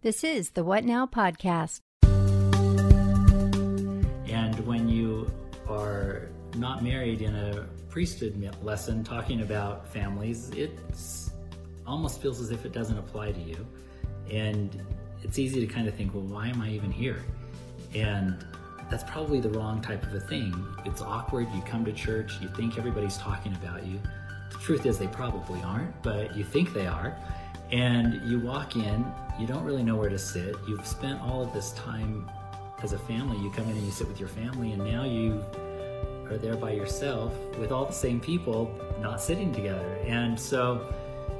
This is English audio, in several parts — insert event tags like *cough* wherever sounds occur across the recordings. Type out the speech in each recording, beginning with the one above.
This is the What Now podcast. And when you are not married in a priesthood lesson talking about families, it almost feels as if it doesn't apply to you. And it's easy to kind of think, well, why am I even here? And that's probably the wrong type of a thing. It's awkward. You come to church, you think everybody's talking about you. The truth is, they probably aren't, but you think they are. And you walk in, you don't really know where to sit. You've spent all of this time as a family. You come in and you sit with your family, and now you are there by yourself with all the same people, not sitting together. And so,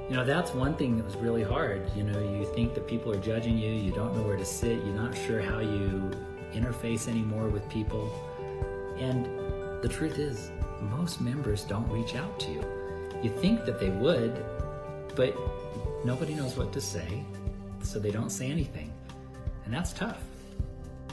you know, that's one thing that was really hard. You know, you think that people are judging you, you don't know where to sit, you're not sure how you interface anymore with people. And the truth is, most members don't reach out to you. You think that they would, but nobody knows what to say, so they don't say anything. And that's tough.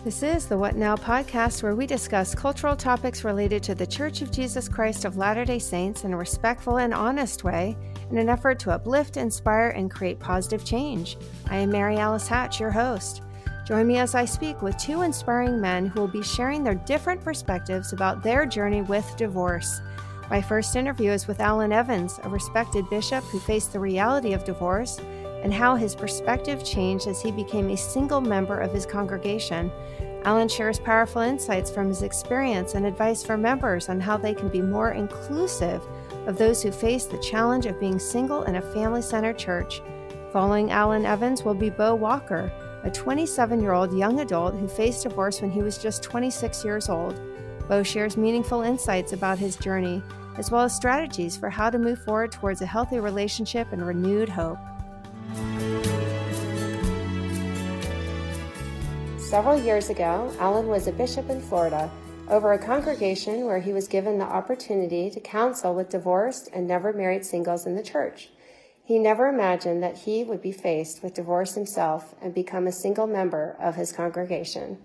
This is the What Now podcast, where we discuss cultural topics related to the Church of Jesus Christ of Latter day Saints in a respectful and honest way in an effort to uplift, inspire, and create positive change. I am Mary Alice Hatch, your host. Join me as I speak with two inspiring men who will be sharing their different perspectives about their journey with divorce. My first interview is with Allen Evans, a respected bishop who faced the reality of divorce and how his perspective changed as he became a single member of his congregation. Allen shares powerful insights from his experience and advice for members on how they can be more inclusive of those who face the challenge of being single in a family centered church. Following Allen Evans will be Beau Walker, a 27 year old young adult who faced divorce when he was just 26 years old. Beau shares meaningful insights about his journey, as well as strategies for how to move forward towards a healthy relationship and renewed hope. Several years ago, Allen was a bishop in Florida over a congregation where he was given the opportunity to counsel with divorced and never married singles in the church. He never imagined that he would be faced with divorce himself and become a single member of his congregation.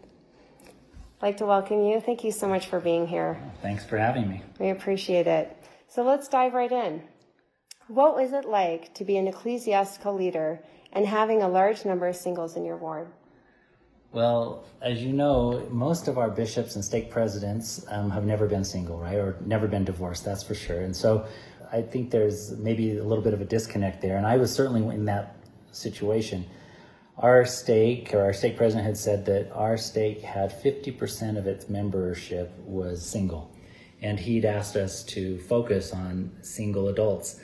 I'd like to welcome you. Thank you so much for being here. Thanks for having me. We appreciate it. So let's dive right in. What was it like to be an ecclesiastical leader and having a large number of singles in your ward? Well, as you know, most of our bishops and stake presidents um, have never been single, right? Or never been divorced, that's for sure. And so I think there's maybe a little bit of a disconnect there. And I was certainly in that situation. Our stake, or our stake president had said that our stake had 50% of its membership was single. And he'd asked us to focus on single adults.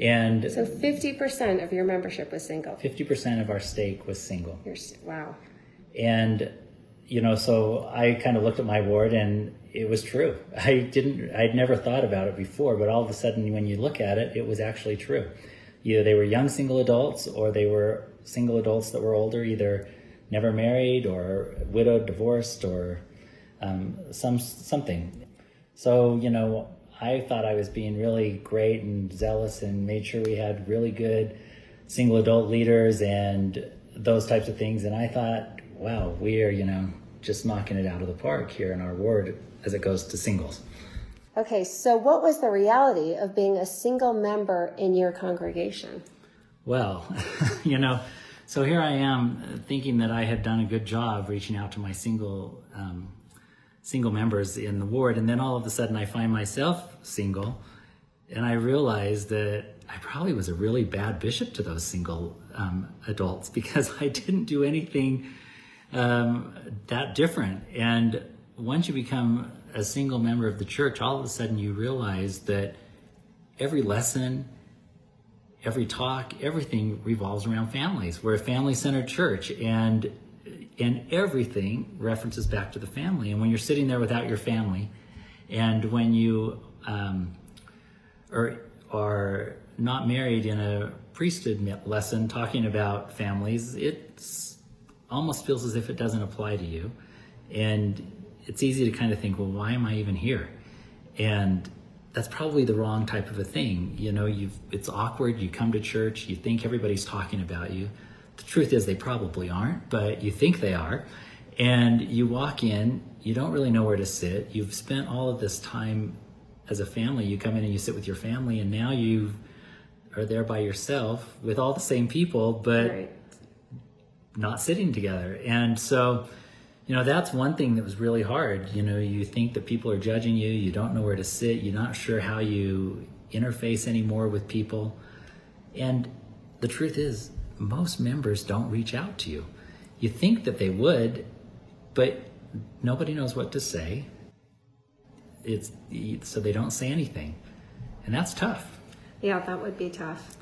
And so 50% of your membership was single. 50% of our stake was single. Wow. And, you know, so I kind of looked at my ward and it was true. *laughs* I didn't, I'd never thought about it before, but all of a sudden when you look at it, it was actually true. Either they were young single adults or they were single adults that were older, either never married or widowed, divorced, or um, some something. So you know, I thought I was being really great and zealous and made sure we had really good single adult leaders and those types of things. And I thought, wow, we are you know just knocking it out of the park here in our ward as it goes to singles. Okay, so what was the reality of being a single member in your congregation? Well, *laughs* you know, so here I am thinking that I had done a good job reaching out to my single um, single members in the ward, and then all of a sudden I find myself single, and I realize that I probably was a really bad bishop to those single um, adults *laughs* because I didn't do anything um, that different. And once you become a single member of the church, all of a sudden you realize that every lesson, every talk, everything revolves around families. We're a family-centered church, and and everything references back to the family. And when you're sitting there without your family, and when you um, are are not married in a priesthood lesson talking about families, it almost feels as if it doesn't apply to you, and it's easy to kind of think, well, why am I even here? And that's probably the wrong type of a thing. You know, you it's awkward. You come to church, you think everybody's talking about you. The truth is, they probably aren't, but you think they are. And you walk in, you don't really know where to sit. You've spent all of this time as a family. You come in and you sit with your family, and now you are there by yourself with all the same people, but right. not sitting together. And so, you know, that's one thing that was really hard. You know, you think that people are judging you, you don't know where to sit, you're not sure how you interface anymore with people. And the truth is, most members don't reach out to you. You think that they would, but nobody knows what to say. It's so they don't say anything. And that's tough. Yeah, that would be tough.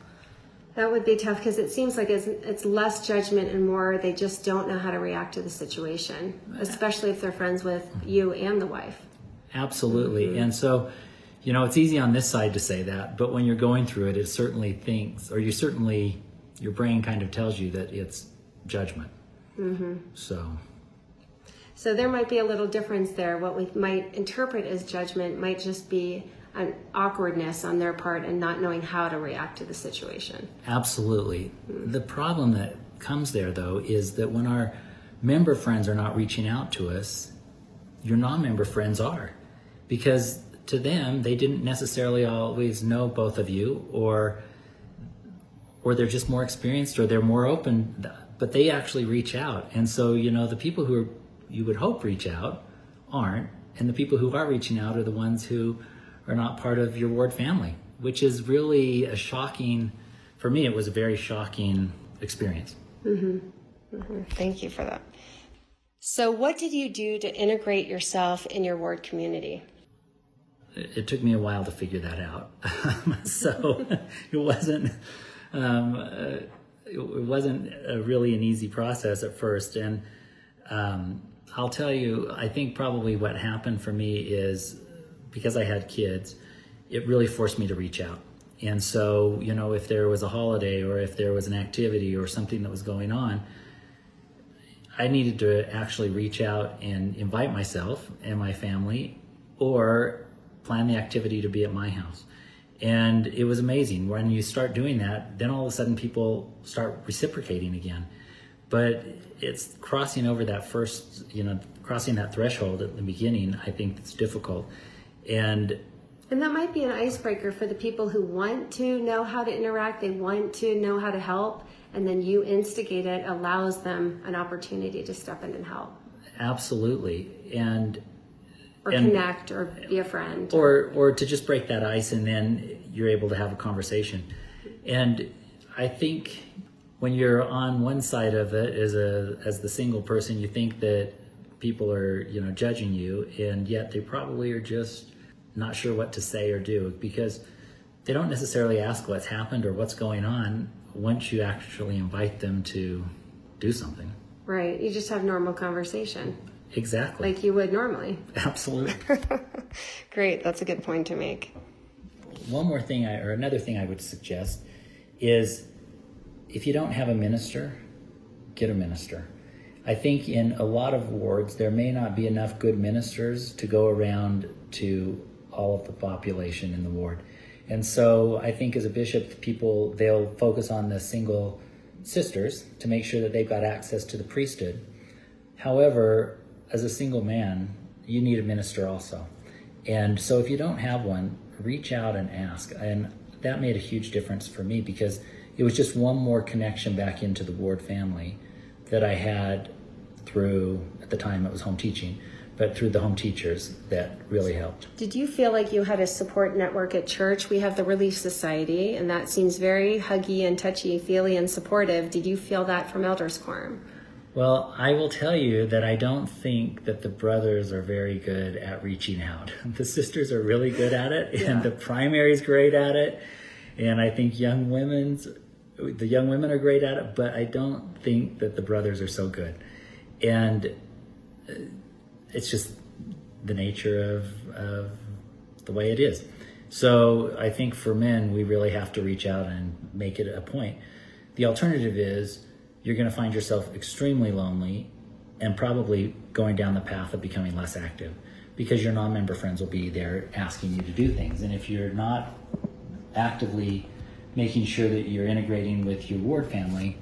That would be tough because it seems like it's, it's less judgment and more they just don't know how to react to the situation, especially if they're friends with you and the wife. Absolutely. Mm-hmm. And so, you know, it's easy on this side to say that, but when you're going through it, it certainly thinks, or you certainly, your brain kind of tells you that it's judgment. Mm-hmm. So. So there might be a little difference there. What we might interpret as judgment might just be an awkwardness on their part and not knowing how to react to the situation. Absolutely. Mm-hmm. The problem that comes there, though, is that when our member friends are not reaching out to us, your non member friends are. Because to them, they didn't necessarily always know both of you, or or they're just more experienced or they're more open but they actually reach out and so you know the people who are, you would hope reach out aren't and the people who are reaching out are the ones who are not part of your ward family, which is really a shocking, for me, it was a very shocking experience. Mm-hmm. Mm-hmm. Thank you for that. So, what did you do to integrate yourself in your ward community? It, it took me a while to figure that out. *laughs* so, *laughs* it wasn't. Um, uh, it wasn't really an easy process at first, and um, I'll tell you, I think probably what happened for me is because I had kids, it really forced me to reach out. And so, you know, if there was a holiday or if there was an activity or something that was going on, I needed to actually reach out and invite myself and my family or plan the activity to be at my house. And it was amazing. When you start doing that, then all of a sudden people start reciprocating again. But it's crossing over that first, you know, crossing that threshold at the beginning, I think it's difficult and and that might be an icebreaker for the people who want to know how to interact, they want to know how to help, and then you instigate it allows them an opportunity to step in and help. Absolutely. And or and, connect or be a friend. Or or to just break that ice and then you're able to have a conversation. And I think when you're on one side of it as a as the single person, you think that people are you know judging you, and yet they probably are just not sure what to say or do because they don't necessarily ask what's happened or what's going on once you actually invite them to do something. Right. You just have normal conversation. Exactly. Like you would normally. *laughs* *laughs* Absolutely. Great. That's a good point to make. One more thing, I, or another thing I would suggest is if you don't have a minister, get a minister. I think in a lot of wards, there may not be enough good ministers to go around to all of the population in the ward. And so I think as a bishop, people, they'll focus on the single sisters to make sure that they've got access to the priesthood. However, as a single man, you need a minister also. And so if you don't have one, reach out and ask. And that made a huge difference for me because it was just one more connection back into the ward family that I had through, at the time it was home teaching, but through the home teachers that really helped. Did you feel like you had a support network at church? We have the Relief Society, and that seems very huggy and touchy feely and supportive. Did you feel that from Elders Quorum? Well, I will tell you that I don't think that the brothers are very good at reaching out. *laughs* The sisters are really good at it, yeah. and the primary is great at it. And I think young women's the young women are great at it, but I don't think that the brothers are so good. And uh, it's just the nature of, of the way it is. So I think for men, we really have to reach out and make it a point. The alternative is you're going to find yourself extremely lonely and probably going down the path of becoming less active because your non member friends will be there asking you to do things. And if you're not actively making sure that you're integrating with your ward family,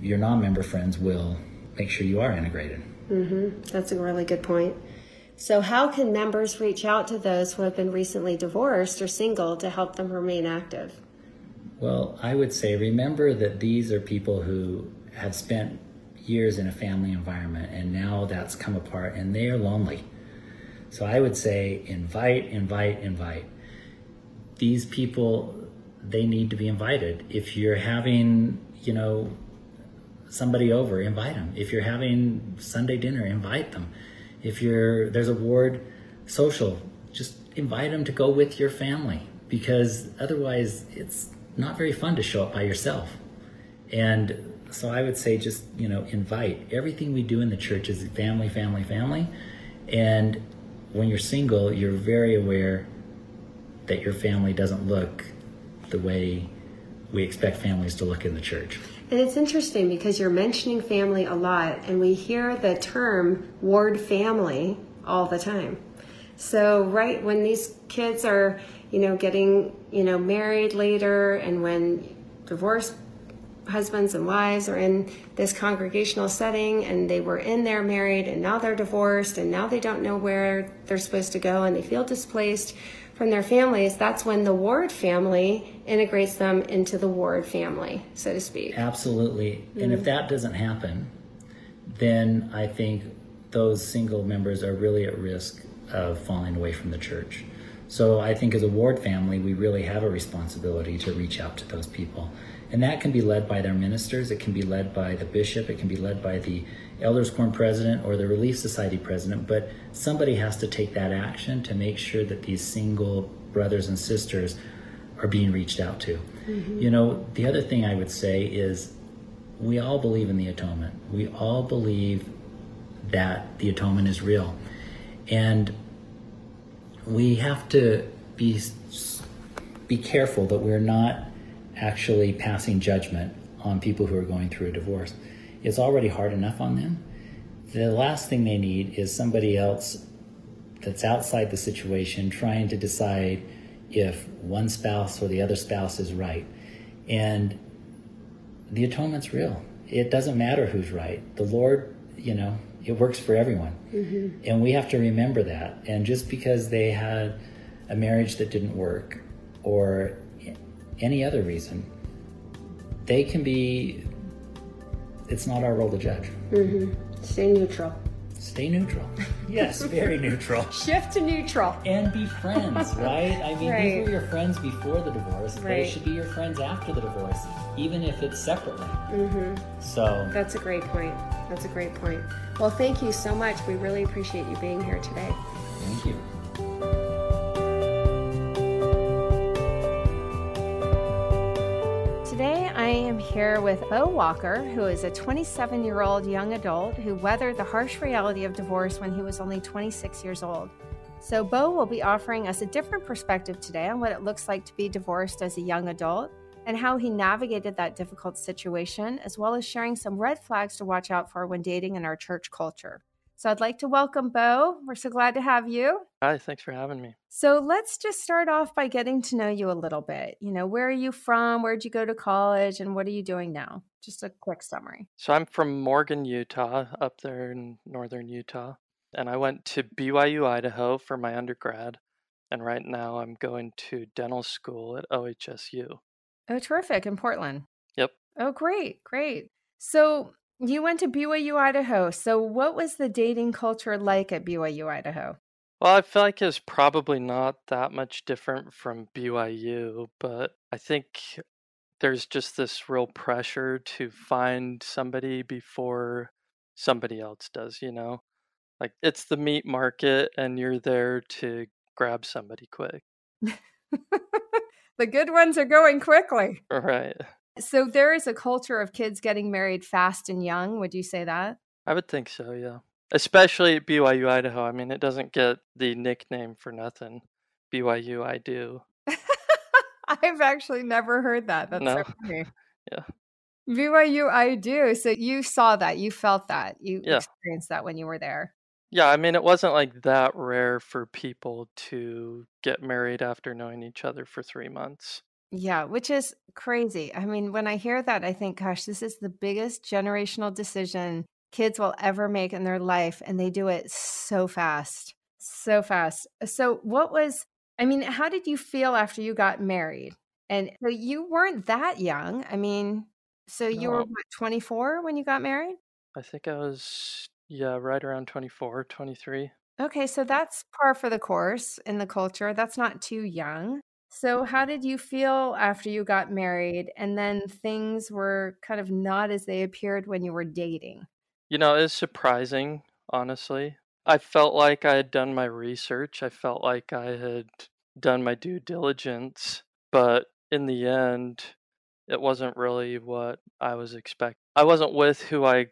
your non-member friends will make sure you are integrated. Mm-hmm. That's a really good point. So, how can members reach out to those who have been recently divorced or single to help them remain active? Well, I would say remember that these are people who have spent years in a family environment and now that's come apart and they are lonely. So I would say invite, invite, invite. These people, they need to be invited. If you're having, you know, somebody over, invite them. If you're having Sunday dinner, invite them. If you're there's a ward social, just invite them to go with your family because otherwise it's not very fun to show up by yourself. And so I would say just, you know, invite. Everything we do in the church is family, family, family. And when you're single, you're very aware that your family doesn't look the way we expect families to look in the church. And it's interesting because you're mentioning family a lot, and we hear the term ward family all the time. So, right when these kids are, you know, getting, you know, married later, and when divorce husbands and wives are in this congregational setting and they were in there married and now they're divorced and now they don't know where they're supposed to go and they feel displaced from their families, that's when the Ward family integrates them into the Ward family, so to speak. Absolutely. Mm-hmm. And if mm. that doesn't happen, then I think those single members are really at risk of falling away from the church. So I think as a Ward family, we really have a responsibility to reach out to those people. And that can be led by their ministers, it can be led by the bishop, it can be led by the Elders Quorum president or the Relief Society president, but somebody has to take that action to make sure that these single brothers and sisters are being reached out to. Mm-hmm. You know, the other thing I would say is we all believe in the atonement. We all believe that the atonement is real. And we have to be be careful that we're not actually passing judgment on people who are going through a divorce. It's already hard enough on them. The last thing they need is somebody else that's outside the situation trying to decide if one spouse or the other spouse is right. And the atonement's real. It doesn't matter who's right. The Lord, you know, it works for everyone. Mm-hmm. And we have to remember that. And just because they had a marriage that didn't work or any other reason, they can be, it's not our role to judge. Mm-hmm. Stay neutral. Stay neutral. *laughs* Yes, very neutral. *laughs* Shift to neutral. And be friends, *laughs* right? I mean, right. these were your friends before the divorce. Right. They should be your friends after the divorce, even if it's separately. Mm-hmm. So that's a great point. That's a great point. Well, thank you so much. We really appreciate you being here today. Thank you. Today, I am here with Beau Walker, who is a 27 year old young adult who weathered the harsh reality of divorce when he was only 26 years old. So, Beau will be offering us a different perspective today on what it looks like to be divorced as a young adult and how he navigated that difficult situation, as well as sharing some red flags to watch out for when dating in our church culture. So I'd like to welcome Beau. We're so glad to have you. Hi, thanks for having me. So let's just start off by getting to know you a little bit. You know, where are you from? Where'd you go to college? And what are you doing now? Just a quick summary. So I'm from Morgan, Utah, up there in northern Utah. And I went to BYU, Idaho for my undergrad. And right now I'm going to dental school at OHSU. Oh, terrific. In Portland. Yep. Oh, great. Great. So you went to BYU, Idaho. So, what was the dating culture like at BYU, Idaho? Well, I feel like it's probably not that much different from BYU, but I think there's just this real pressure to find somebody before somebody else does, you know? Like it's the meat market and you're there to grab somebody quick. *laughs* the good ones are going quickly. Right. So there is a culture of kids getting married fast and young. Would you say that? I would think so, yeah. Especially at BYU Idaho. I mean, it doesn't get the nickname for nothing. BYU I do. *laughs* I've actually never heard that. That's no. so funny. *laughs* yeah. BYU I do. So you saw that, you felt that, you yeah. experienced that when you were there. Yeah, I mean, it wasn't like that rare for people to get married after knowing each other for three months. Yeah, which is crazy. I mean, when I hear that, I think, gosh, this is the biggest generational decision kids will ever make in their life. And they do it so fast, so fast. So, what was, I mean, how did you feel after you got married? And so you weren't that young. I mean, so you were what, 24 when you got married? I think I was, yeah, right around 24, 23. Okay, so that's par for the course in the culture. That's not too young. So, how did you feel after you got married and then things were kind of not as they appeared when you were dating? You know, it's surprising, honestly. I felt like I had done my research. I felt like I had done my due diligence, but in the end, it wasn't really what I was expecting. I wasn't with who I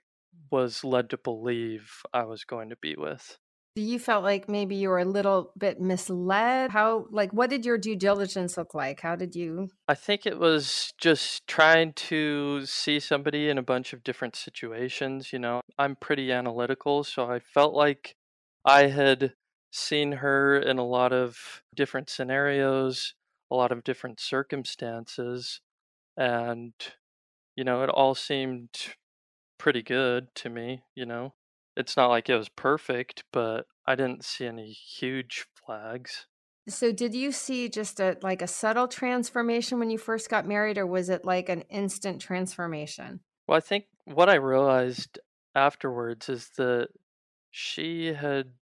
was led to believe I was going to be with. You felt like maybe you were a little bit misled. How, like, what did your due diligence look like? How did you? I think it was just trying to see somebody in a bunch of different situations. You know, I'm pretty analytical, so I felt like I had seen her in a lot of different scenarios, a lot of different circumstances, and you know, it all seemed pretty good to me, you know. It's not like it was perfect, but I didn't see any huge flags. So, did you see just a like a subtle transformation when you first got married, or was it like an instant transformation? Well, I think what I realized afterwards is that she had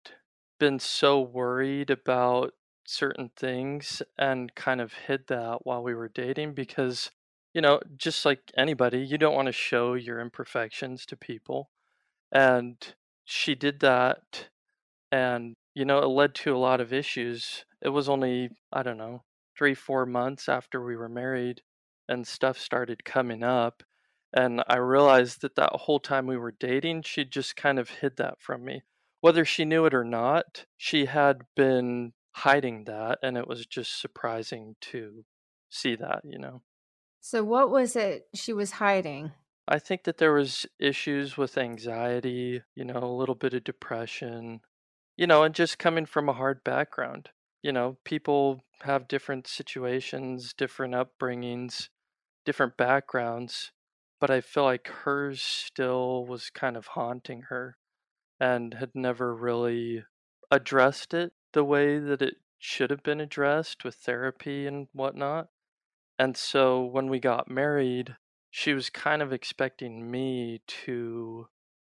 been so worried about certain things and kind of hid that while we were dating because, you know, just like anybody, you don't want to show your imperfections to people. And she did that. And, you know, it led to a lot of issues. It was only, I don't know, three, four months after we were married and stuff started coming up. And I realized that that whole time we were dating, she just kind of hid that from me. Whether she knew it or not, she had been hiding that, and it was just surprising to see that, you know. So, what was it she was hiding? I think that there was issues with anxiety, you know, a little bit of depression, you know, and just coming from a hard background. You know, people have different situations, different upbringings, different backgrounds, but I feel like hers still was kind of haunting her and had never really addressed it the way that it should have been addressed with therapy and whatnot. And so when we got married, she was kind of expecting me to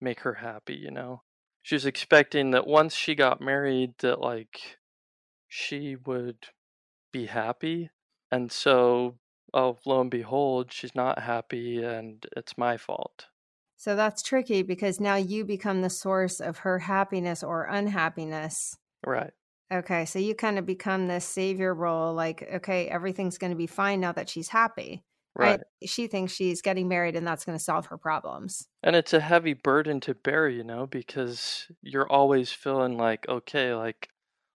make her happy, you know? She was expecting that once she got married that like she would be happy. And so oh lo and behold, she's not happy and it's my fault. So that's tricky because now you become the source of her happiness or unhappiness. Right. Okay, so you kind of become this savior role like okay, everything's going to be fine now that she's happy. Right. Right? She thinks she's getting married and that's going to solve her problems. And it's a heavy burden to bear, you know, because you're always feeling like, okay, like,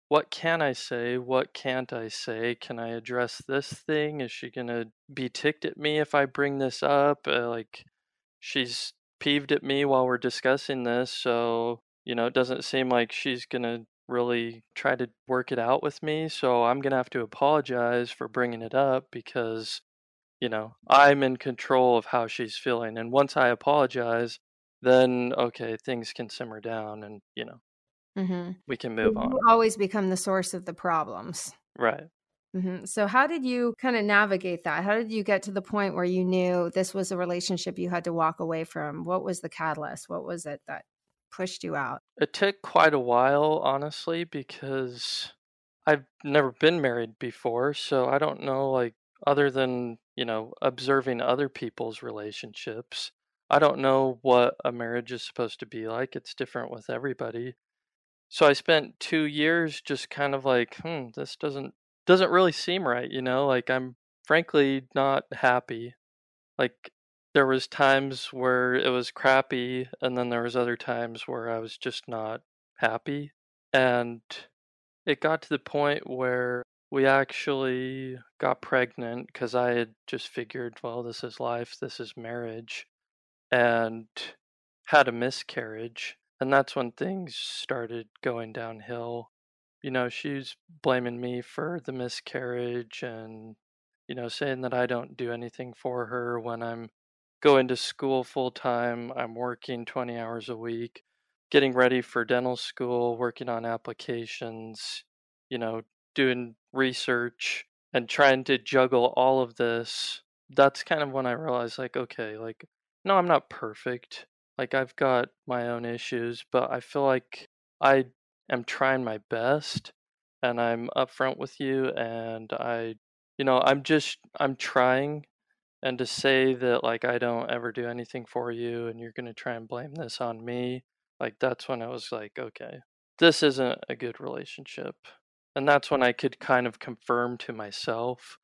what can I say? What can't I say? Can I address this thing? Is she going to be ticked at me if I bring this up? Uh, like, she's peeved at me while we're discussing this, so, you know, it doesn't seem like she's going to really try to work it out with me. So I'm going to have to apologize for bringing it up because, you know, I'm in control of how she's feeling. And once I apologize, then okay, things can simmer down and, you know, Mm-hmm. we can move on. Always become the source of the problems. Right. hmm So, how did you kind of navigate that? How did you get to the point where you knew this was a relationship you had to walk away from? What was the catalyst? What was it that pushed you out? It took quite a while, honestly, because I've never been married before, so I don't know, like, other than, you know, observing other people's relationships, I don't know what a marriage is supposed to be like. It's different with everybody. So I spent two years just kind of like, hmm, this doesn't doesn't really seem right, you know? Like I'm frankly not happy. Like there was times where it was crappy and then there was other times where I was just not happy. And it got to the point where we actually got pregnant because I had just figured, well, this is life, this is marriage, and had a miscarriage. And that's when things started going downhill. You know, she's blaming me for the miscarriage and, you know, saying that I don't do anything for her when I'm going to school full time. I'm working 20 hours a week, getting ready for dental school, working on applications, you know, doing research and trying to juggle all of this. That's kind of when I realized, like, okay, like, no, I'm not perfect. Like I've got my own issues, but I feel like I am trying my best and I'm upfront with you and I you know, I'm just I'm trying and to say that like I don't ever do anything for you and you're going to try and blame this on me, like that's when I was like, okay, this isn't a good relationship. And that's when I could kind of confirm to myself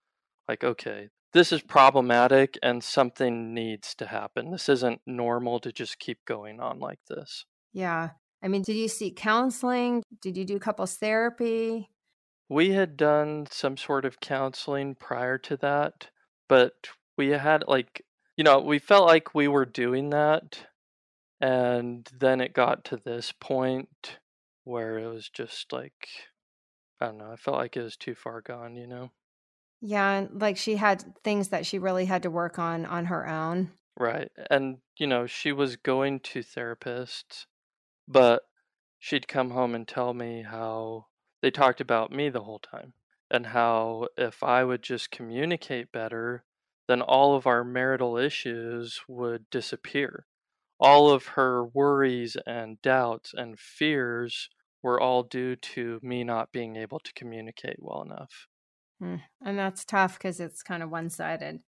like okay, this is problematic and something needs to happen. This isn't normal to just keep going on like this. Yeah. I mean, did you seek counseling? Did you do couples therapy? We had done some sort of counseling prior to that, but we had like, you know, we felt like we were doing that. And then it got to this point where it was just like, I don't know, I felt like it was too far gone, you know? Yeah, and like she had things that she really had to work on on her own. Right. And, you know, she was going to therapists, but she'd come home and tell me how they talked about me the whole time and how if I would just communicate better, then all of our marital issues would disappear. All of her worries and doubts and fears were all due to me not being able to communicate well enough. Mm, and that's tough because it's kind of one sided.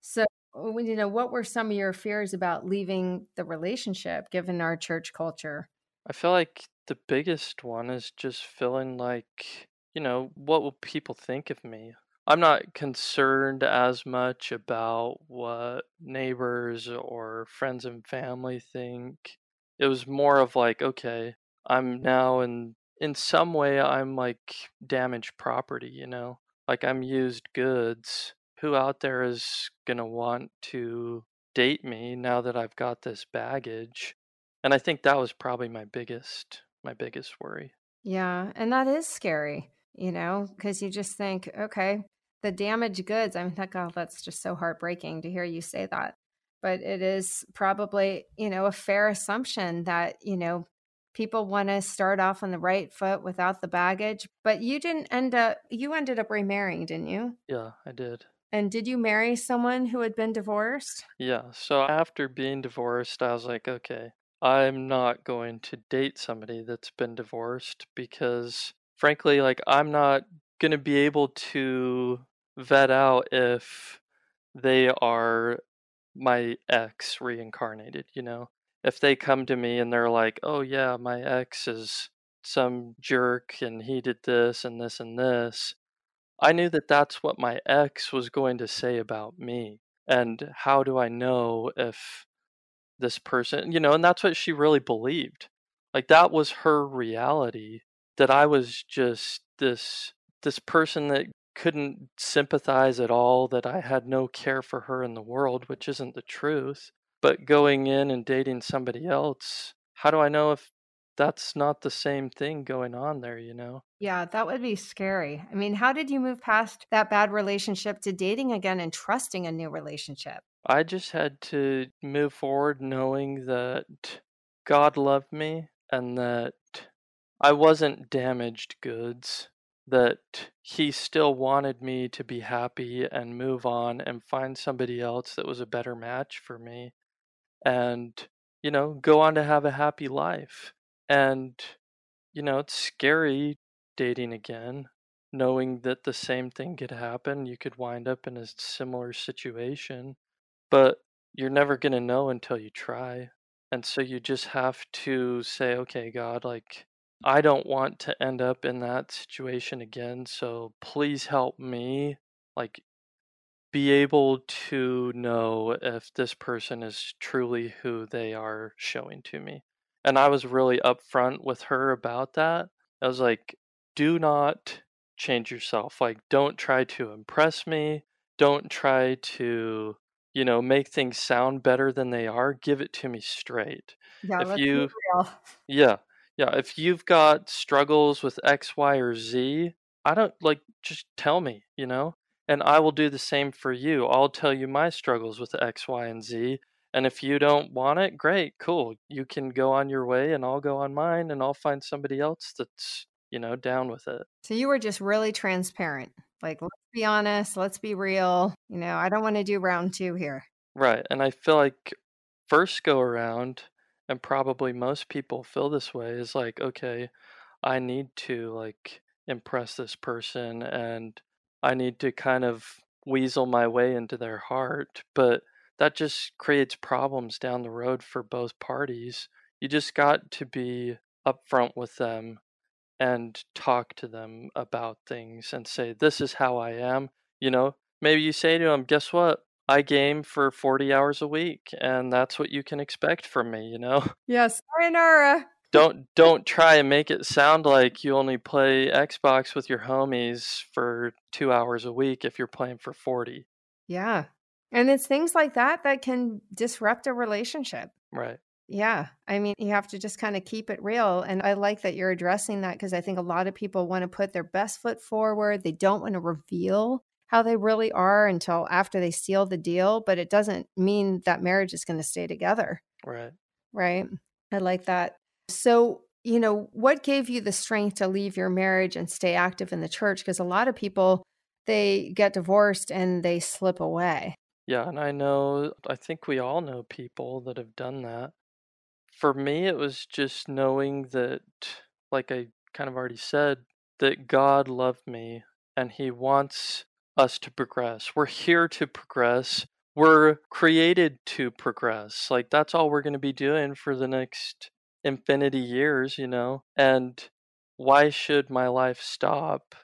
So, you know, what were some of your fears about leaving the relationship given our church culture? I feel like the biggest one is just feeling like, you know, what will people think of me? I'm not concerned as much about what neighbors or friends and family think. It was more of like, okay, I'm now in in some way I'm like damaged property, you know? like I'm used goods. Who out there is going to want to date me now that I've got this baggage? And I think that was probably my biggest my biggest worry. Yeah, and that is scary, you know, because you just think, okay, the damaged goods. I mean, that oh, God, that's just so heartbreaking to hear you say that. But it is probably, you know, a fair assumption that, you know, people want to start off on the right foot without the baggage but you didn't end up you ended up remarrying didn't you? Yeah i did. And did you marry someone who had been divorced? Yeah so after being divorced i was like okay i'm not going to date somebody that's been divorced because frankly like i'm not going to be able to vet out if they are my ex reincarnated you know if they come to me and they're like, "Oh yeah, my ex is some jerk and he did this and this and this," I knew that that's what my ex was going to say about me. And how do I know if this person, you know, and that's what she really believed. Like that was her reality that I was just this this person that couldn't sympathize at all, that I had no care for her in the world, which isn't the truth. But going in and dating somebody else, how do I know if that's not the same thing going on there, you know? Yeah, that would be scary. I mean, how did you move past that bad relationship to dating again and trusting a new relationship? I just had to move forward knowing that God loved me and that I wasn't damaged goods, that He still wanted me to be happy and move on and find somebody else that was a better match for me and you know go on to have a happy life. And you know it's scary dating again knowing that the same thing could happen you could wind up in a similar situation but you're never going to know until you try. And so you just have to say okay god like i don't want to end up in that situation again so please help me like be able to know if this person is truly who they are showing to me. And I was really upfront with her about that. I was like, do not change yourself. Like, don't try to impress me. Don't try to, you know, make things sound better than they are. Give it to me straight. Yeah, if you, *laughs* yeah, yeah. If you've got struggles with X, Y, or Z, I don't like just tell me, you know? And I will do the same for you. I'll tell you my struggles with X, Y, and Z. And if you don't want it, great, cool. You can go on your way and I'll go on mine and I'll find somebody else that's, you know, down with it. So you were just really transparent. Like, let's be honest, let's be real. You know, I don't want to do round two here. Right. And I feel like first go around, and probably most people feel this way is like, okay, I need to like impress this person and I need to kind of weasel my way into their heart. But that just creates problems down the road for both parties. You just got to be upfront with them and talk to them about things and say, This is how I am. You know, maybe you say to them, Guess what? I game for 40 hours a week, and that's what you can expect from me, you know? Yes, sayonara. Don't don't try and make it sound like you only play Xbox with your homies for 2 hours a week if you're playing for 40. Yeah. And it's things like that that can disrupt a relationship. Right. Yeah. I mean, you have to just kind of keep it real. And I like that you're addressing that because I think a lot of people want to put their best foot forward. They don't want to reveal how they really are until after they seal the deal, but it doesn't mean that marriage is going to stay together. Right. Right. I like that. So, you know, what gave you the strength to leave your marriage and stay active in the church? Because a lot of people, they get divorced and they slip away. Yeah, and I know, I think we all know people that have done that. For me, it was just knowing that, like I kind of already said, that God loved me and He wants us to progress. We're here to progress. We're created to progress. Like, that's all we're going to be doing for the next infinity years, you know? And why should my life stop?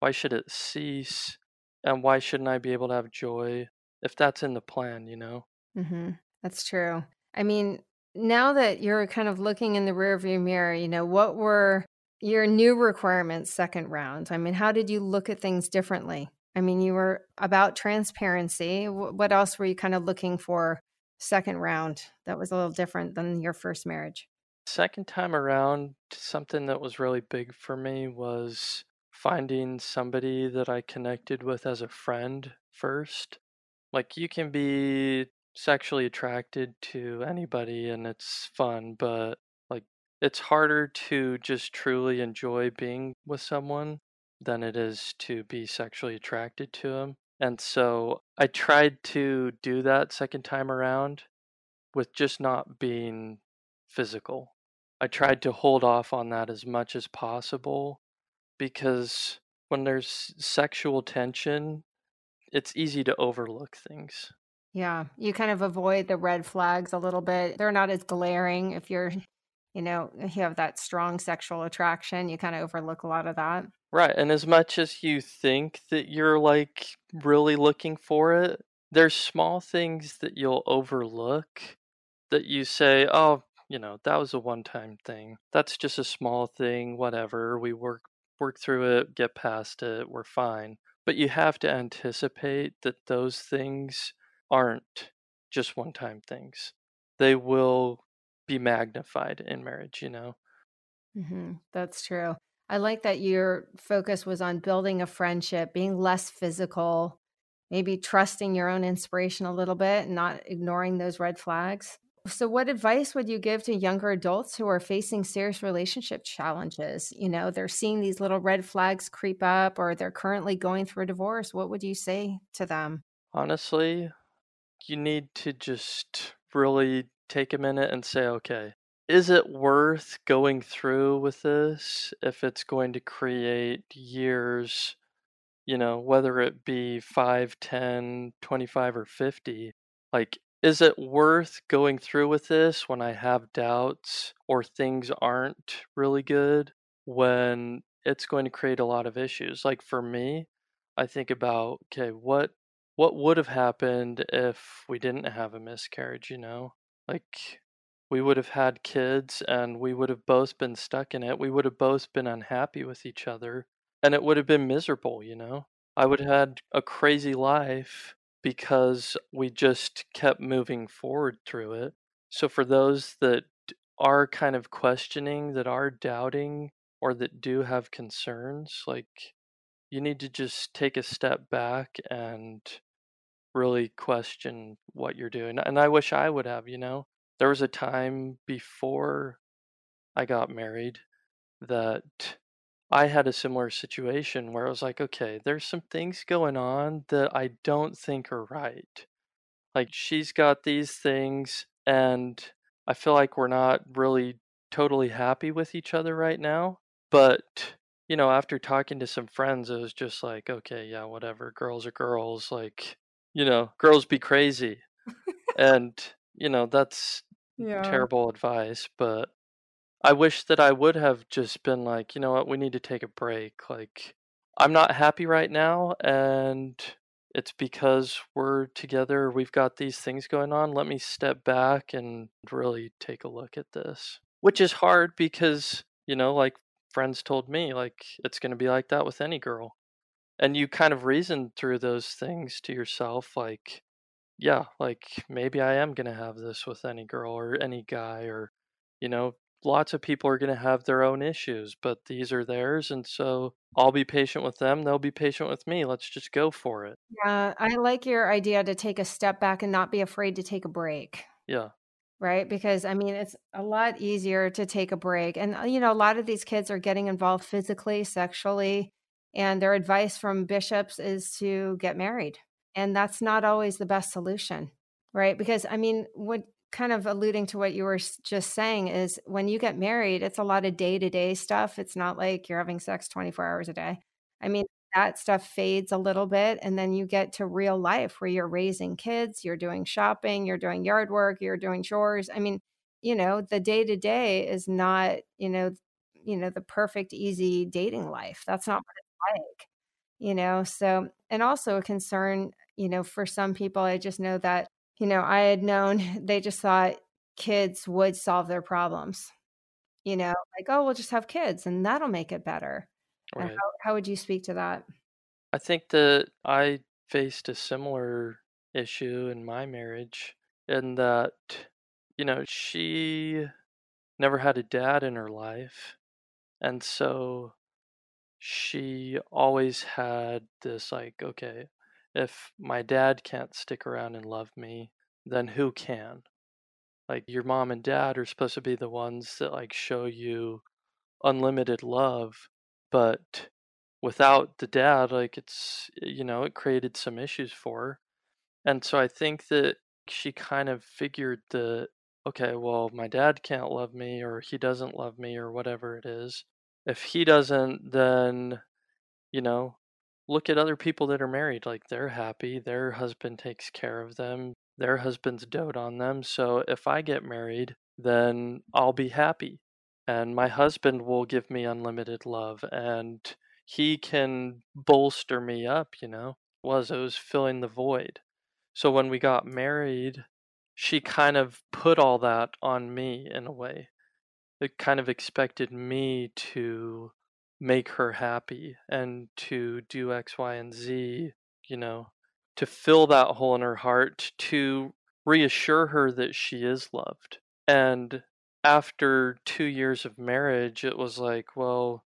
Why should it cease? And why shouldn't I be able to have joy if that's in the plan, you know? Mm-hmm. That's true. I mean, now that you're kind of looking in the rearview mirror, you know, what were your new requirements second round? I mean, how did you look at things differently? I mean, you were about transparency. What else were you kind of looking for second round that was a little different than your first marriage? Second time around, something that was really big for me was finding somebody that I connected with as a friend first. Like, you can be sexually attracted to anybody and it's fun, but like, it's harder to just truly enjoy being with someone than it is to be sexually attracted to them. And so I tried to do that second time around with just not being physical. I tried to hold off on that as much as possible because when there's sexual tension, it's easy to overlook things. Yeah, you kind of avoid the red flags a little bit. They're not as glaring if you're, *laughs* you know, you have that strong sexual attraction, you kind of overlook a lot of that. Right, and as much as you think that you're like really looking for it, there's small things that you'll overlook that you say, "Oh, you know, that was a one-time thing. That's just a small thing, whatever. We work work through it, get past it, we're fine." But you have to anticipate that those things aren't just one-time things. They will be magnified in marriage, you know. Mm-hmm. That's true. I like that your focus was on building a friendship, being less physical, maybe trusting your own inspiration a little bit, and not ignoring those red flags. So, what advice would you give to younger adults who are facing serious relationship challenges? You know, they're seeing these little red flags creep up or they're currently going through a divorce. What would you say to them? Honestly, you need to just really take a minute and say, okay, is it worth going through with this if it's going to create years, you know, whether it be 5, 10, 25, or 50? Like, is it worth going through with this when I have doubts or things aren't really good when it's going to create a lot of issues? Like for me, I think about, okay, what what would have happened if we didn't have a miscarriage, you know? Like we would have had kids and we would have both been stuck in it. We would have both been unhappy with each other and it would have been miserable, you know? I would have had a crazy life because we just kept moving forward through it. So for those that are kind of questioning, that are doubting, or that do have concerns, like you need to just take a step back and really question what you're doing. And I wish I would have, you know? there was a time before I got married that I had a similar situation where I was like, okay, there's some things going on that I don't think are right. Like, she's got these things, and I feel like we're not really totally happy with each other right now. But, you know, after talking to some friends, it was just like, okay, yeah, whatever. Girls are girls. Like, you know, girls be crazy. *laughs* and, you know, that's Yeah. terrible advice. But I wish that I would have just been like, you know what, we need to take a break. Like, I'm not happy right now. And it's because we're together. We've got these things going on. Let me step back and really take a look at this, which is hard because, you know, like friends told me, like, it's going to be like that with any girl. And you kind of reason through those things to yourself, like, yeah, like maybe I am going to have this with any girl or any guy, or, you know, lots of people are going to have their own issues, but these are theirs. And so I'll be patient with them. They'll be patient with me. Let's just go for it. Yeah, I like your idea to take a step back and not be afraid to take a break. Yeah. right? Because I mean, it's a lot easier to take a break. And, uh, you know, a lot of these kids are getting involved physically, sexually, and their advice from bishops is to get married. And that's not always the best solution, right? Because, I mean, what kind of alluding to what you were just saying is when you get married, it's a lot of day to day stuff. It's not like you're having sex 24 hours a day. I mean, that stuff fades a little bit and then you get to real life where you're raising kids you're doing shopping you're doing yard work you're doing chores i mean you know the day to day is not you know you know the perfect easy dating life that's not what it's like you know so and also a concern you know for some people i just know that you know i had known *laughs* they just thought kids would solve their problems you know like oh we'll just have kids and that'll make it better Right. how, how would you speak to that I think that I faced a similar issue in my marriage in that, you know, she never had a dad in her life. And so she always had this like, okay, if my dad can't stick around and love me, then who can? Like your mom and dad are supposed to be the ones that like show you unlimited love, but without the dad, like it's eh, you know, it created some issues for her. And so I think that she kind of figured that okay, well, my dad can't love me or he doesn't love me or whatever it is. If he doesn't, then you know, look at other people that are married. Like they're happy, their husband takes care of them, their husbands dote on them. So if I get married, then I'll be happy. And my husband will give me unlimited love and he can bolster me up, you know. Was it was filling the void. So when we got married, she kind of put all that on me in a way. It kind of expected me to make her happy and to do X, Y, and Z, you know, to fill that hole in her heart, to reassure her that she is loved. And after two years of marriage, it was like, well,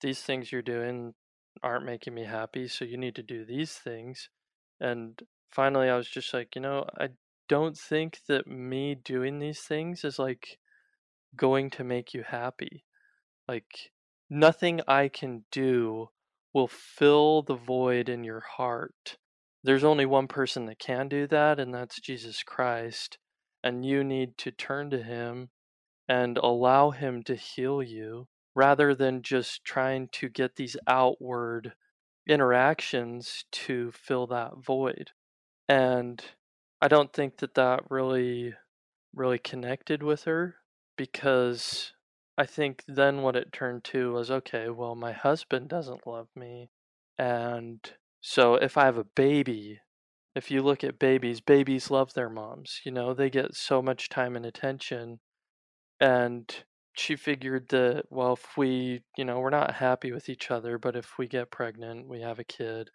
these things you're doing aren't making me happy, so you need to do these things. And finally, I was just like, you know, I don't think that me doing these things is like going to make you happy. Like, nothing I can do will fill the void in your heart. There's only one person that can do that, and that's Jesus Christ. And you need to turn to Him and allow Him to heal you rather than just trying to get these outward interactions to fill that void. And I don't think that that really, really connected with her because I think then what it turned to was okay, well, my husband doesn't love me. And so if I have a baby, if you look at babies, babies love their moms. You know, they get so much time and attention. And she figured that, well, if we, you know, we're not happy with each other, but if we get pregnant, we have a kid,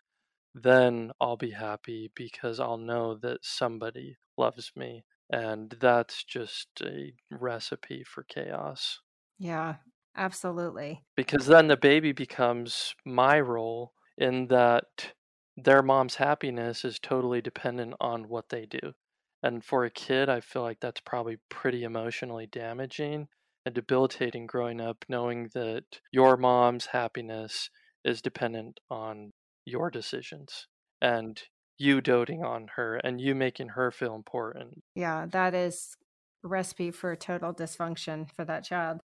then I'll be happy because I'll know that somebody loves me. And that's just a recipe for chaos. Yeah, absolutely. Because then the baby becomes my role in that their mom's happiness is totally dependent on what they do. And for a kid, I feel like that's probably pretty emotionally damaging and debilitating growing up, knowing that your mom's happiness is dependent on your decisions and you doting on her and you making her feel important. Yeah, that is a recipe for total dysfunction for that child.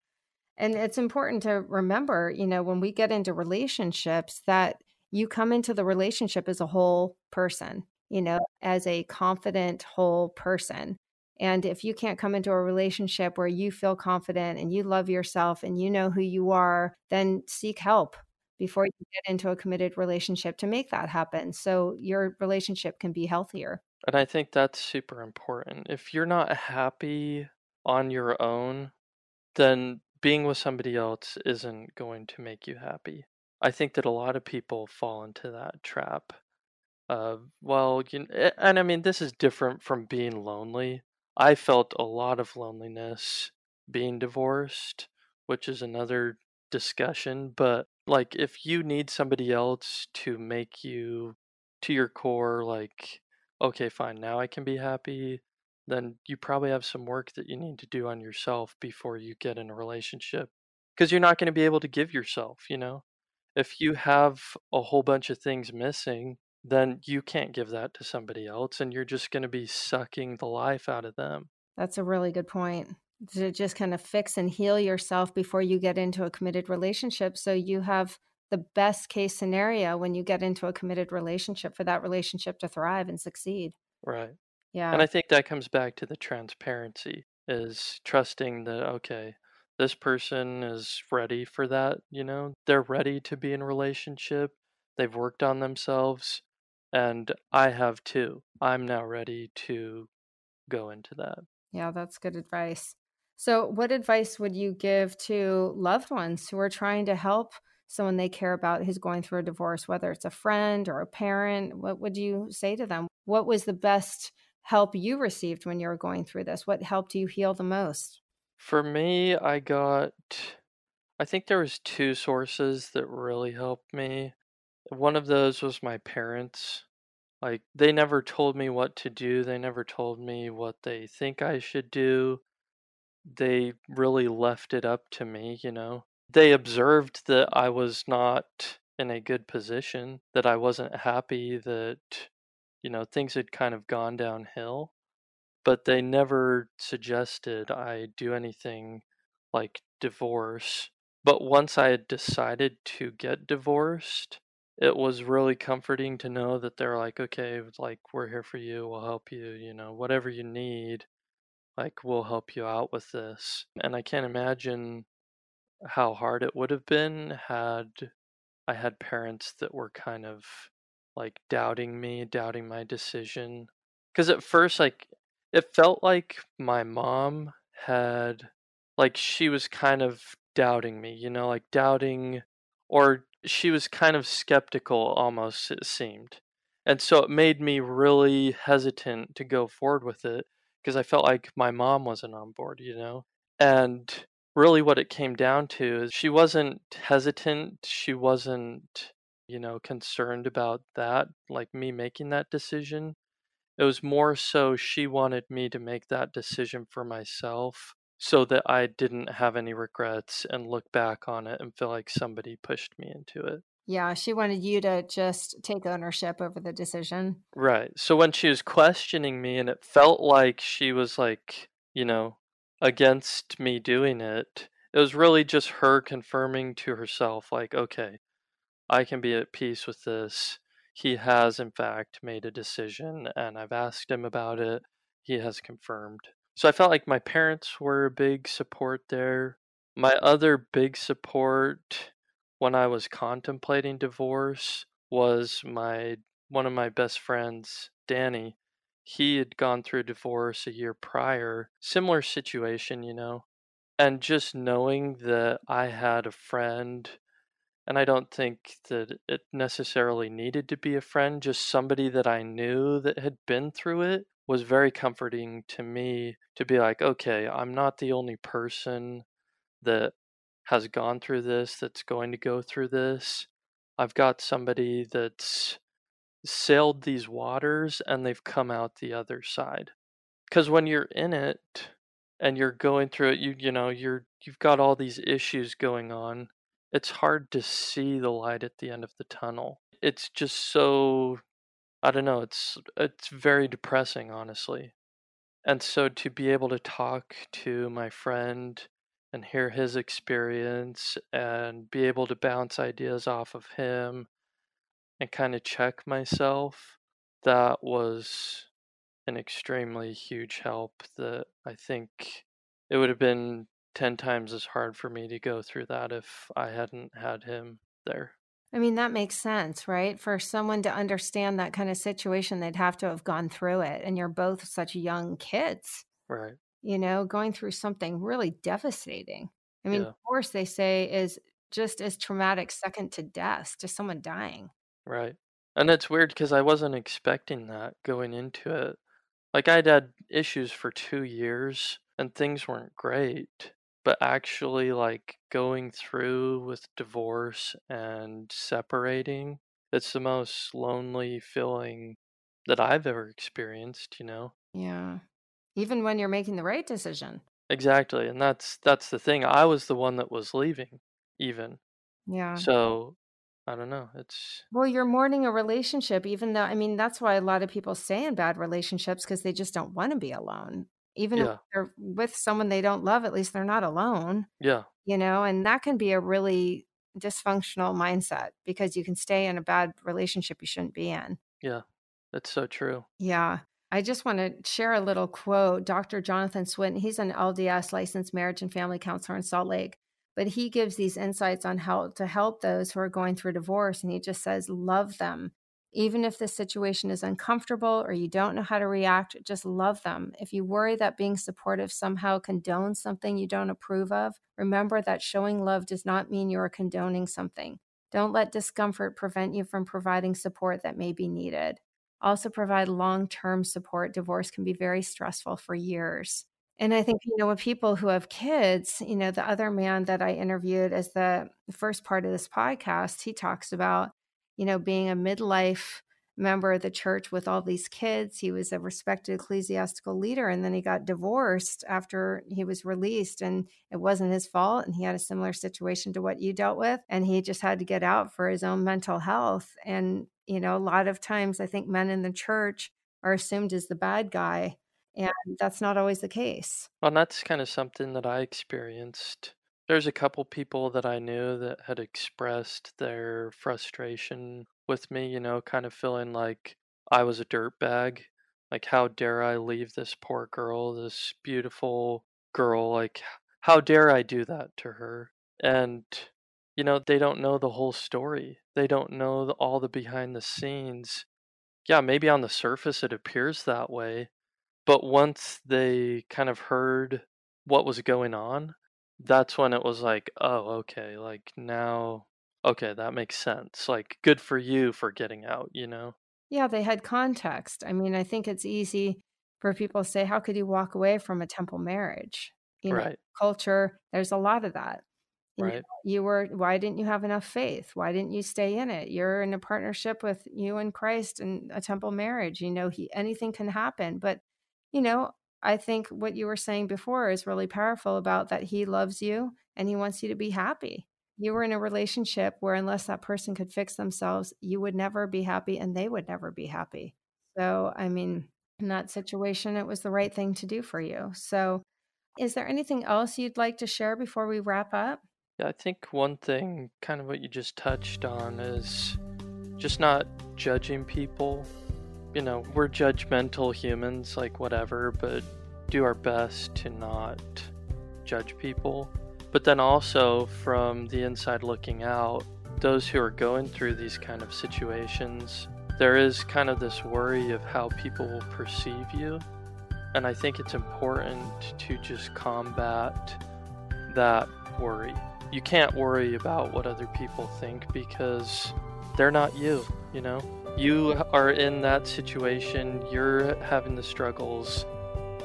And it's important to remember, you know, when we get into relationships, that you come into the relationship as a whole person, you know, as a confident whole person. And if you can't come into a relationship where you feel confident and you love yourself and you know who you are, then seek help before you get into a committed relationship to make that happen so your relationship can be healthier. And I think that's super important. If you're not happy on your own, then being with somebody else isn't going to make you happy. I think that a lot of people fall into that trap. Uh, well, you and I mean, this is different from being lonely. I felt a lot of loneliness being divorced, which is another discussion. But like, if you need somebody else to make you to your core, like, okay, fine, now I can be happy, then you probably have some work that you need to do on yourself before you get in a relationship. Because you're not going to be able to give yourself, you know? If you have a whole bunch of things missing, then you can't give that to somebody else and you're just going to be sucking the life out of them. That's a really good point. To just kind of fix and heal yourself before you get into a committed relationship so you have the best case scenario when you get into a committed relationship for that relationship to thrive and succeed. Right. Yeah. And I think that comes back to the transparency is trusting that okay, this person is ready for that, you know? They're ready to be in a relationship. They've worked on themselves and I have too. I'm now ready to go into that. Yeah, that's good advice. So, what advice would you give to loved ones who are trying to help someone they care about who's going through a divorce, whether it's a friend or a parent? What would you say to them? What was the best help you received when you were going through this? What helped you heal the most? For me, I got I think there was two sources that really helped me. One of those was my parents. Like they never told me what to do. They never told me what they think I should do. They really left it up to me, you know. They observed that I was not in a good position, that I wasn't happy, that you know, things had kind of gone downhill, but they never suggested I do anything like divorce. But once I had decided to get divorced, it was really comforting to know that they're like, okay, like, we're here for you, we'll help you, you know, whatever you need, like, we'll help you out with this. And I can't imagine how hard it would have been had I had parents that were kind of like doubting me, doubting my decision. Because at first, like, it felt like my mom had, like, she was kind of doubting me, you know, like doubting, or she was kind of skeptical almost, it seemed. And so it made me really hesitant to go forward with it because I felt like my mom wasn't on board, you know? And really what it came down to is she wasn't hesitant, she wasn't you know, concerned about that, like me making that decision. It was more so she wanted me to make that decision for myself so that I didn't have any regrets and look back on it and feel like somebody pushed me into it. Yeah, she wanted you to just take ownership over the decision. Right. So when she was questioning me and it felt like she was like, you know, against me doing it, it was really just her confirming to herself, like, okay, I can be at peace with this. He has, in fact, made a decision, and I've asked him about it. He has confirmed. So I felt like my parents were a big support there. My other big support when I was contemplating divorce was my one of my best friends, Danny. He had gone through a divorce a year prior, similar situation, you know. And just knowing that I had a friend and I don't think that it necessarily needed to be a friend, just somebody that I knew that had been through it was very comforting to me to be like, okay, I'm not the only person that has gone through this, that's going to go through this. I've got somebody that's sailed these waters and they've come out the other side. Because when you're in it and you're going through it, you you know, you're you've got all these issues going on it's hard to see the light at the end of the tunnel. It's just so I don't know, it's it's very depressing honestly. And so to be able to talk to my friend and hear his experience and be able to bounce ideas off of him and kind of check myself, that was an extremely huge help that I think it would have been 10 times as hard for me to go through that if I hadn't had him there. I mean, that makes sense, right? For someone to understand that kind of situation, they'd have to have gone through it. And you're both such young kids. Right. You know, going through something really devastating. I mean, Yeah. divorce, they say, is just as traumatic second to death, to someone dying. Right. And it's weird because I wasn't expecting that going into it. Like I'd had issues for two years and things weren't great. But actually, like going through with divorce and separating, it's the most lonely feeling that I've ever experienced, you know? Yeah. Even when you're making the right decision. Exactly. And that's that's the thing. I was the one that was leaving, even. Yeah. So I don't know. It's Well, you're mourning a relationship, even though, I mean, that's why a lot of people stay in bad relationships because they just don't want to be alone. Even if they're with someone they don't love, at least they're not alone, yeah, you know, and that can be a really dysfunctional mindset because you can stay in a bad relationship you shouldn't be in. yeah. That's so true. Yeah. I just want to share a little quote. Dr. Jonathan Swinton, he's an LDS licensed marriage and family counselor in Salt Lake, but he gives these insights on how to help those who are going through divorce. And he just says, love them. Even if the situation is uncomfortable or you don't know how to react, just love them. If you worry that being supportive somehow condones something you don't approve of, remember that showing love does not mean you are condoning something. Don't let discomfort prevent you from providing support that may be needed also provide long term support. Divorce can be very stressful for years. And I think, you know, with people who have kids, you know, the other man that I interviewed as the first part of this podcast, he talks about, you know, being a midlife member of the church with all these kids. He was a respected ecclesiastical leader and then he got divorced after he was released and it wasn't his fault and he had a similar situation to what you dealt with and he just had to get out for his own mental health and you know, a lot of times I think men in the church are assumed as the bad guy and that's not always the case. Well, that's kind of something that I experienced. There's a couple people that I knew that had expressed their frustration with me, you know, kind of feeling like I was a dirtbag. Like, how dare I leave this poor girl, this beautiful girl? Like, how dare I do that to her? And, you know, they don't know the whole story. They don't know the, all the behind the scenes. Yeah, maybe on the surface it appears that way, but once they kind of heard what was going on, that's when it was like, oh, okay, like now, okay, that makes sense. Like, good for you for getting out, you know? Yeah, they had context. I mean, I think it's easy for people to say, how could you walk away from a temple marriage? You know, Right, culture, there's a lot of that. You know, right, you were, why didn't you have enough faith? Why didn't you stay in it? You're in a partnership with you and Christ and a temple marriage. You know, he, anything can happen. But, you know, I think what you were saying before is really powerful about that he loves you and he wants you to be happy. You were in a relationship where, unless that person could fix themselves, you would never be happy and they would never be happy. So, I mean, in that situation, it was the right thing to do for you. So, is there anything else you'd like to share before we wrap up? Yeah, I think one thing, kind of what you just touched on, is just not judging people. You know, we're judgmental humans, like whatever, but do our best to not judge people. But then also, from the inside looking out, those who are going through these kind of situations, there is kind of this worry of how people will perceive you. And I think it's important to just combat that worry. You can't worry about what other people think because they're not you, you know? You are in that situation, you're having the struggles.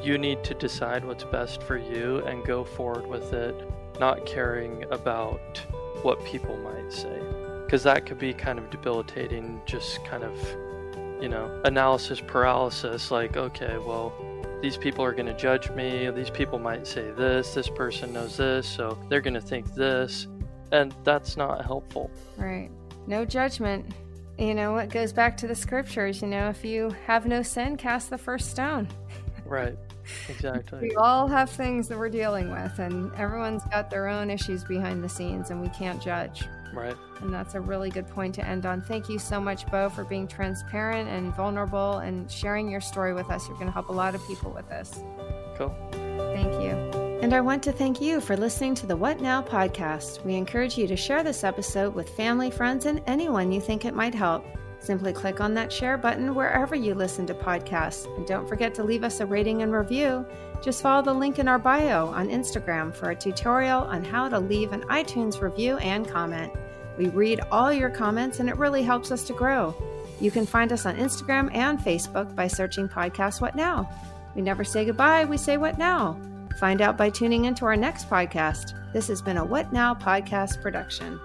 You need to decide what's best for you and go forward with it, not caring about what people might say. Because that could be kind of debilitating, just kind of, you know, analysis paralysis like, okay, well, these people are going to judge me. These people might say this. This person knows this, so they're going to think this. And that's not helpful. Right. No judgment. You know, it goes back to the scriptures. You know, if you have no sin, cast the first stone. Right. exactly. We all have things that we're dealing with, and everyone's got their own issues behind the scenes, and we can't judge. Right. And that's a really good point to end on. Thank you so much, Beau, for being transparent and vulnerable and sharing your story with us. You're going to help a lot of people with this. Cool. And I want to thank you for listening to the What Now podcast. We encourage you to share this episode with family, friends, and anyone you think it might help. Simply click on that share button wherever you listen to podcasts. And don't forget to leave us a rating and review. Just follow the link in our bio on Instagram for a tutorial on how to leave an iTunes review and comment. We read all your comments and it really helps us to grow. You can find us on Instagram and Facebook by searching Podcast What Now. We never say goodbye, we say what now. Find out by tuning into our next podcast. This has been a What Now podcast production.